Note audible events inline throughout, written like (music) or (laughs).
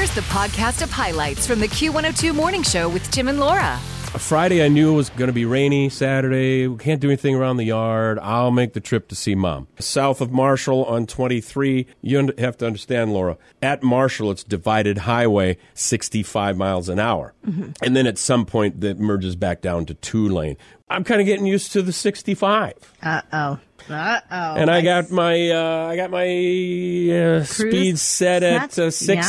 Here's the podcast of highlights from the Q102 Morning Show with Tim and Laura. Friday, I knew it was going to be rainy. Saturday, we can't do anything around the yard. I'll make the trip to see mom. South of Marshall on 23, you have to understand, Laura. At Marshall, it's divided highway 65 miles an hour. And then at some point, that merges back down to two lane. I'm kind of getting used to the 65. Uh oh. Uh oh. And I got my uh, I got my uh, speed set at uh, set? Yeah.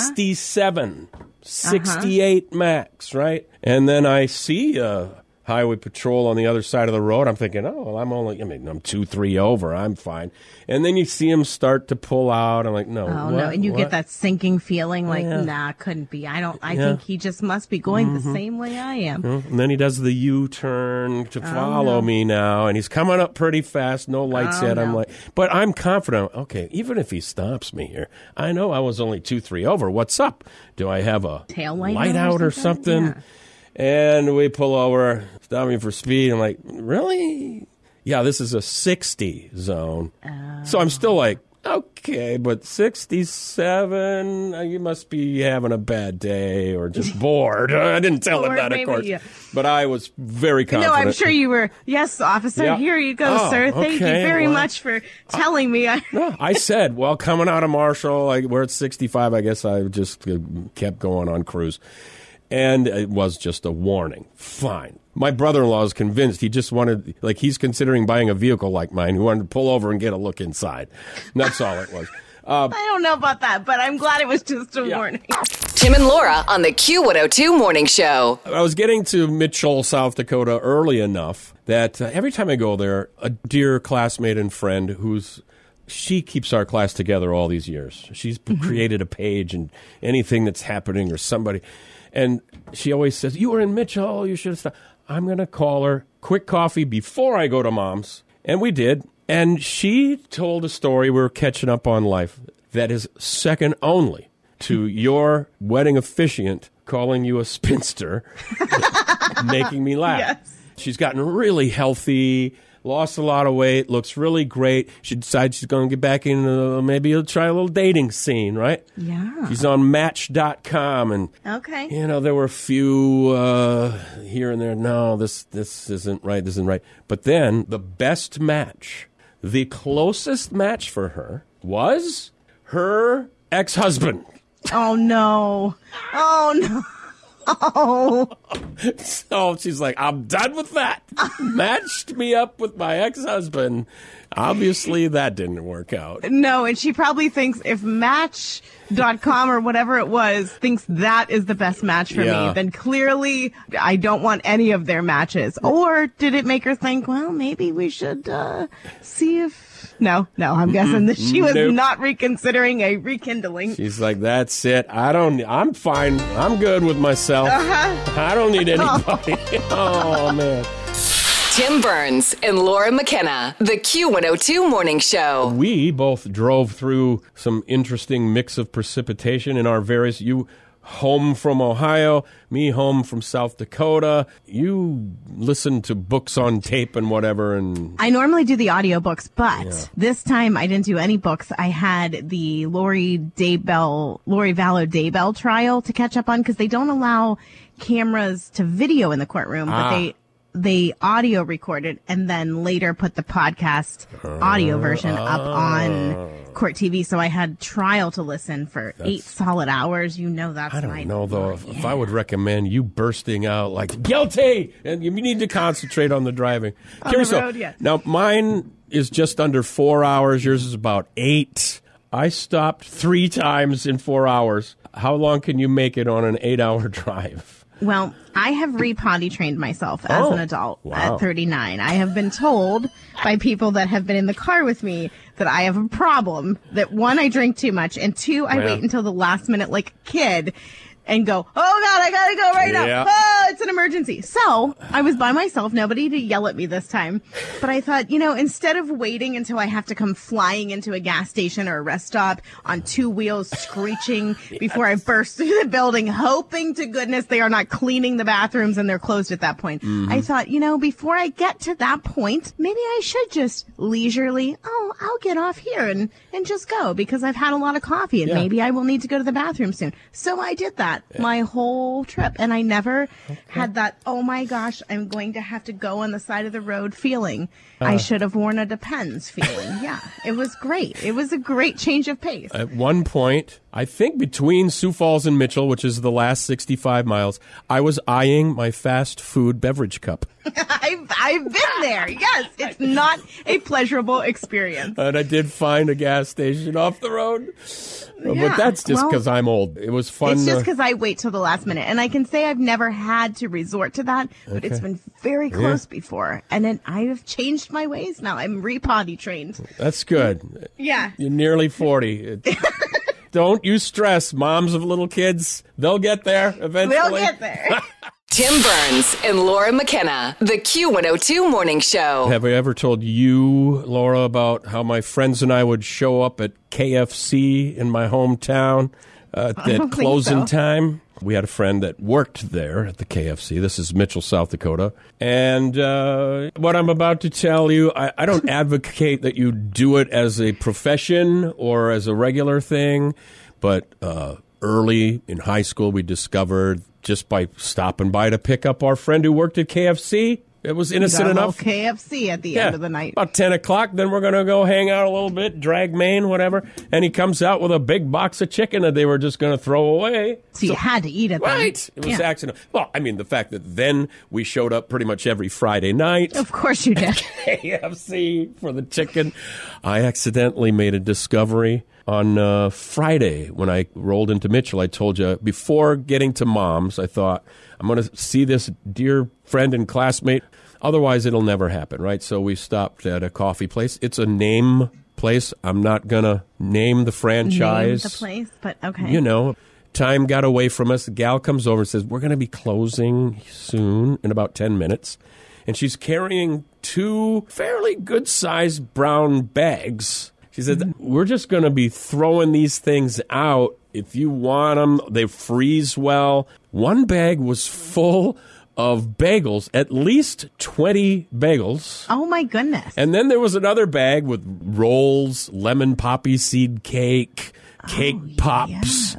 67, 68 max, right? And then I see uh, highway patrol on the other side of the road. I'm thinking, oh, well, I'm only I mean I'm two three over. I'm fine. And then you see him start to pull out. I'm like, no, Oh no! And you What? get that sinking feeling, like, Yeah. nah, couldn't be. I don't. I Yeah. Mm-hmm. think he just must be going the same way I am. And then he does the U turn to follow Oh, no. me now, and he's coming up pretty fast. No lights Oh, yet. I'm like, but I'm confident. Okay, even if he stops me here, I know I was only two, three over. What's up? Do I have a Tail light light on or out or something? something? And we pull over, stop me for speed. I'm like, really? Yeah, this is a 60 zone. So I'm still like, okay, but 67, uh, you must be having a bad day or just (laughs) bored. (laughs) I didn't tell him that, of course. yeah. But I was very confident. No, I'm sure you were. Yes, officer. Yeah. Here you go, Oh, sir. Thank you very well- much for telling me. I, No, (laughs) I said, well, coming out of Marshall, like we're at 65. I guess I just uh, kept going on cruise. And it was just a warning. Fine. My brother in law is convinced he just wanted, like, he's considering buying a vehicle like mine. He wanted to pull over and get a look inside. And that's all it was. (laughs) I don't know about that, but I'm glad it was just a Yeah. warning. Tim and Laura on the Q102 Morning Show. I was getting to Mitchell, South Dakota early enough that uh, every time I go there, a dear classmate and friend who's she keeps our class together all these years. She's mm-hmm. created a page and anything that's happening or somebody, and she always says, "You were in Mitchell. You should have stopped." I'm going to call her. Quick coffee before I go to mom's, and we did. And she told a story. We were catching up on life that is second only to (laughs) your wedding officiant calling you a spinster, (laughs) making me laugh. Yes. She's gotten really healthy, lost a lot of weight, looks really great. She decides she's going to get back into uh, maybe he'll try a little dating scene, right? Yeah. She's on Match.com, and Okay. you know there were a few uh, here and there. No, this this isn't right. This isn't right. But then the best match, the closest match for her was her ex-husband. Oh no. Oh no. Oh. (laughs) So she's like, I'm done with that. Matched me up with my ex husband. Obviously, that didn't work out. No, and she probably thinks if Match.com or whatever it was thinks that is the best match for Yeah. me, then clearly I don't want any of their matches. Or did it make her think, well, maybe we should uh, see if. No, no, I'm guessing that she was Nope. not reconsidering a rekindling. She's like, that's it. I don't, I'm fine. I'm good with myself. Uh-huh. I don't need oh. anybody. (laughs) oh, man. Tim Burns and Laura McKenna. The Q102 Morning Show. We both drove through some interesting mix of precipitation in our various. You home from Ohio, me home from South Dakota. You listen to books on tape and whatever, and I normally do the audiobooks, but this time I didn't do any books. I had the Lori Daybell, Lori Vallow Daybell trial to catch up on because they don't allow cameras to video in the courtroom, but Ah. they they audio recorded and then later put the podcast audio version up on oh. court TV. So I had trial to listen for eight solid hours. You know that's I don't my know though if, if I would recommend you bursting out like guilty, and you need to concentrate on the driving. On the road, yes. Now mine is just under four hours. Yours is about eight. I stopped three times in four hours. How long can you make it on an eight-hour (laughs) drive? Well, I have repotty trained myself as Oh, an adult wow. at 39. I have been told by people that have been in the car with me that I have a problem. That one, I drink too much, and two, I Yeah. wait until the last minute like a kid and go, oh God, I gotta go right Yeah. now. Oh, it's an emergency. So I was by myself, nobody to yell at me this time. But I thought, you know, instead of waiting until I have to come flying into a gas station or a rest stop on two wheels screeching (laughs) before I burst through the building, hoping to goodness they are not cleaning the bathrooms and they're closed at that point. Mm-hmm. I thought, you know, before I get to that point, maybe I should just leisurely, oh, I'll get off here and, and just go because I've had a lot of coffee and Yeah. maybe I will need to go to the bathroom soon. So I did that my whole trip and I never had that, oh my gosh, I'm going to have to go on the side of the road feeling. Uh-huh. I should have worn a Depends feeling. yeah, it was great. It was a great change of pace. At one point, I think between Sioux Falls and Mitchell, which is the last 65 miles, I was eyeing my fast food beverage cup. (laughs) I've, I've been there. Yes, it's not a pleasurable experience. And I did find a gas station off the road. Yeah, but that's just well, because I'm old. It was fun. It's just uh, because I wait till the last minute, and I can say I've never had to resort to that, but it's been very close before, and then I have changed my ways now. I'm repotty trained. that's good. Yeah, You're nearly 40. It- (laughs) Don't you stress, moms of little kids. They'll get there eventually. we'll get there. (laughs) Tim Burns and Laura McKenna. The Q102 Morning Show. Have I ever told you, Laura, about how my friends and I would show up at KFC in my hometown uh, (laughs) at closing so. time? We had a friend that worked there at the KFC. This is Mitchell, South Dakota. And uh, what I'm about to tell you, I, I don't (laughs) advocate that you do it as a profession or as a regular thing, but uh, early in high school, we discovered just by stopping by to pick up our friend who worked at KFC. It was innocent enough. KFC at the end of the night. About 10 o'clock, then we're going to go hang out a little bit, drag Main, whatever. And he comes out with a big box of chicken that they were just going to throw away. So you had to eat it. then. It was Yeah. accident. Well, I mean, the fact that then we showed up pretty much every Friday night. Of course you did. (laughs) KFC for the chicken. I accidentally made a discovery on uh, Friday when I rolled into Mitchell. I told you before getting to mom's, I thought I'm going to see this dear friend and classmate. Otherwise, it'll never happen, right? So we stopped at a coffee place. It's a name place. I'm not going to name the Name franchise the place, but okay. you know, time got away from us. The gal comes over and says, We're going to be closing soon in about 10 minutes. And she's carrying two fairly good sized brown bags. She said, mm-hmm. We're just going to be throwing these things out. If you want them, they freeze well. One bag was full of bagels, at least 20 bagels. Oh my goodness. And then there was another bag with rolls, lemon poppy seed cake, cake oh, pops.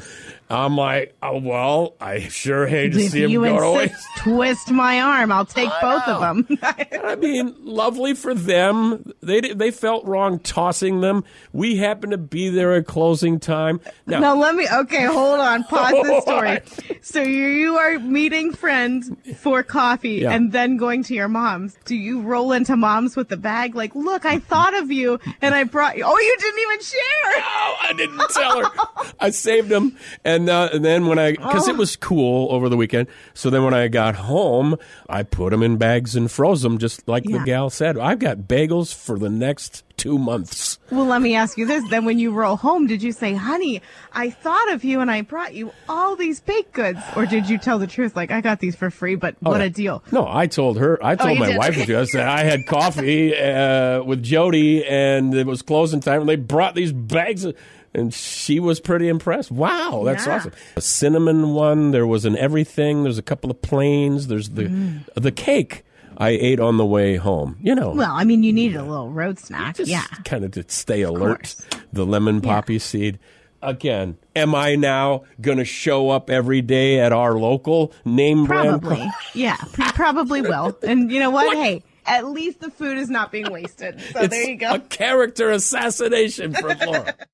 I'm like, oh, well, I sure hate to if see him you go to insist, waste. (laughs) twist my arm. I'll take both of them. (laughs) I mean, lovely for them. They they felt wrong tossing them. We happened to be there at closing time. Now, Now let me. Okay, hold on. (laughs) Pause the story. So you you are meeting friends for coffee Yeah. and then going to your mom's. Do you roll into mom's with the bag? Like, look, I thought of you and I brought you. Oh, you didn't even share. Oh, I didn't tell her. I saved them, and, uh, and then when I, because Oh. it was cool over the weekend, so then when I got home, I put them in bags and froze them, just like the gal said. I've got bagels for the next two months. Well, let me ask you this. Then when you roll home, did you say, honey, I thought of you and I brought you all these baked goods? Or did you tell the truth? Like, I got these for free, but what a deal. No, I told her. I told Oh, my did? wife just that I had (laughs) coffee uh, with Jody, and it was closing time, and they brought these bags. Of, and she was pretty impressed. Wow, that's Yeah. awesome. A cinnamon one. There was an everything. There's a couple of plains, There's the Mm. the cake I ate on the way home. You know, Well, I mean, you needed a little road snack. just yeah. kind of to stay alert. The lemon poppy seed. Again, am I now going to show up every day at our local name brand? Probably. (laughs) yeah, pr- probably will. And you know what? Hey, at least the food is not being wasted. So It's there you go. a character assassination for Laura. (laughs)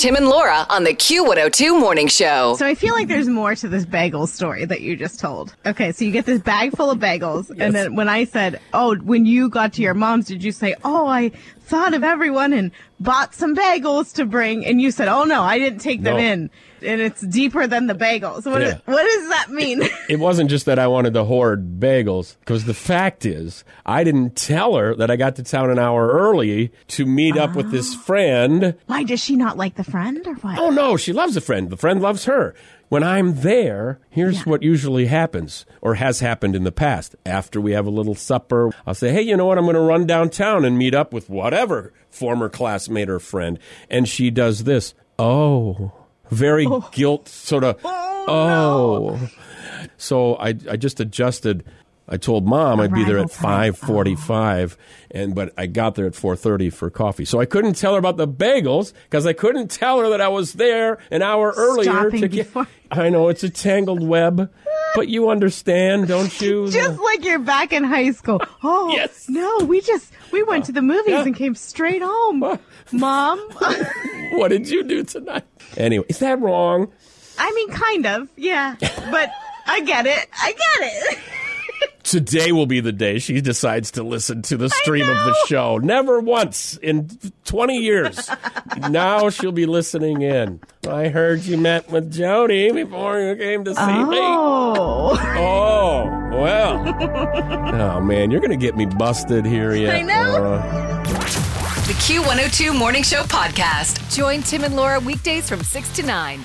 Tim and Laura on the Q102 Morning Show. So I feel like there's more to this bagel story that you just told. Okay, so you get this bag full of bagels, and then when I said, "Oh, when you got to your mom's, did you say, "Oh, I thought of everyone and bought some bagels to bring?" And you said, "Oh no, I didn't take them No. in." And it's deeper than the bagels. What, Yeah. what does that mean? (laughs) it wasn't just that I wanted to hoard bagels, because the fact is, I didn't tell her that I got to town an hour early to meet up with this ah. friend. Why does she not like the friend or what? Oh no, she loves the friend. The friend loves her. When I'm there, here's what usually happens or has happened in the past. After we have a little supper, I'll say, hey, you know what? I'm going to run downtown and meet up with whatever former classmate or friend. And she does this. Oh, very oh. guilt sort of. Oh. oh. So I, I just adjusted. I told mom I'd be there at five forty-five, and but I got there at four thirty for coffee. So I couldn't tell her about the bagels because I couldn't tell her that I was there an hour earlier Stopping to get. before- (laughs) I know it's a tangled web, but you understand, don't you? (laughs) Just like you're back in high school. (laughs) Oh, Yes. no, we just, we went to the movies Yeah. and came straight home. Mom? what did you do tonight? Anyway, is that wrong? I mean, kind of, yeah. But I get it. I get it. Today will be the day she decides to listen to the stream of the show. Never once in 20 years. now she'll be listening in. I heard you met with Jody before you came to see me. Oh. Oh, well. oh, man, you're going to get me busted here yet. I know. Laura. The Q102 Morning Show podcast. Join Tim and Laura weekdays from 6 to 9.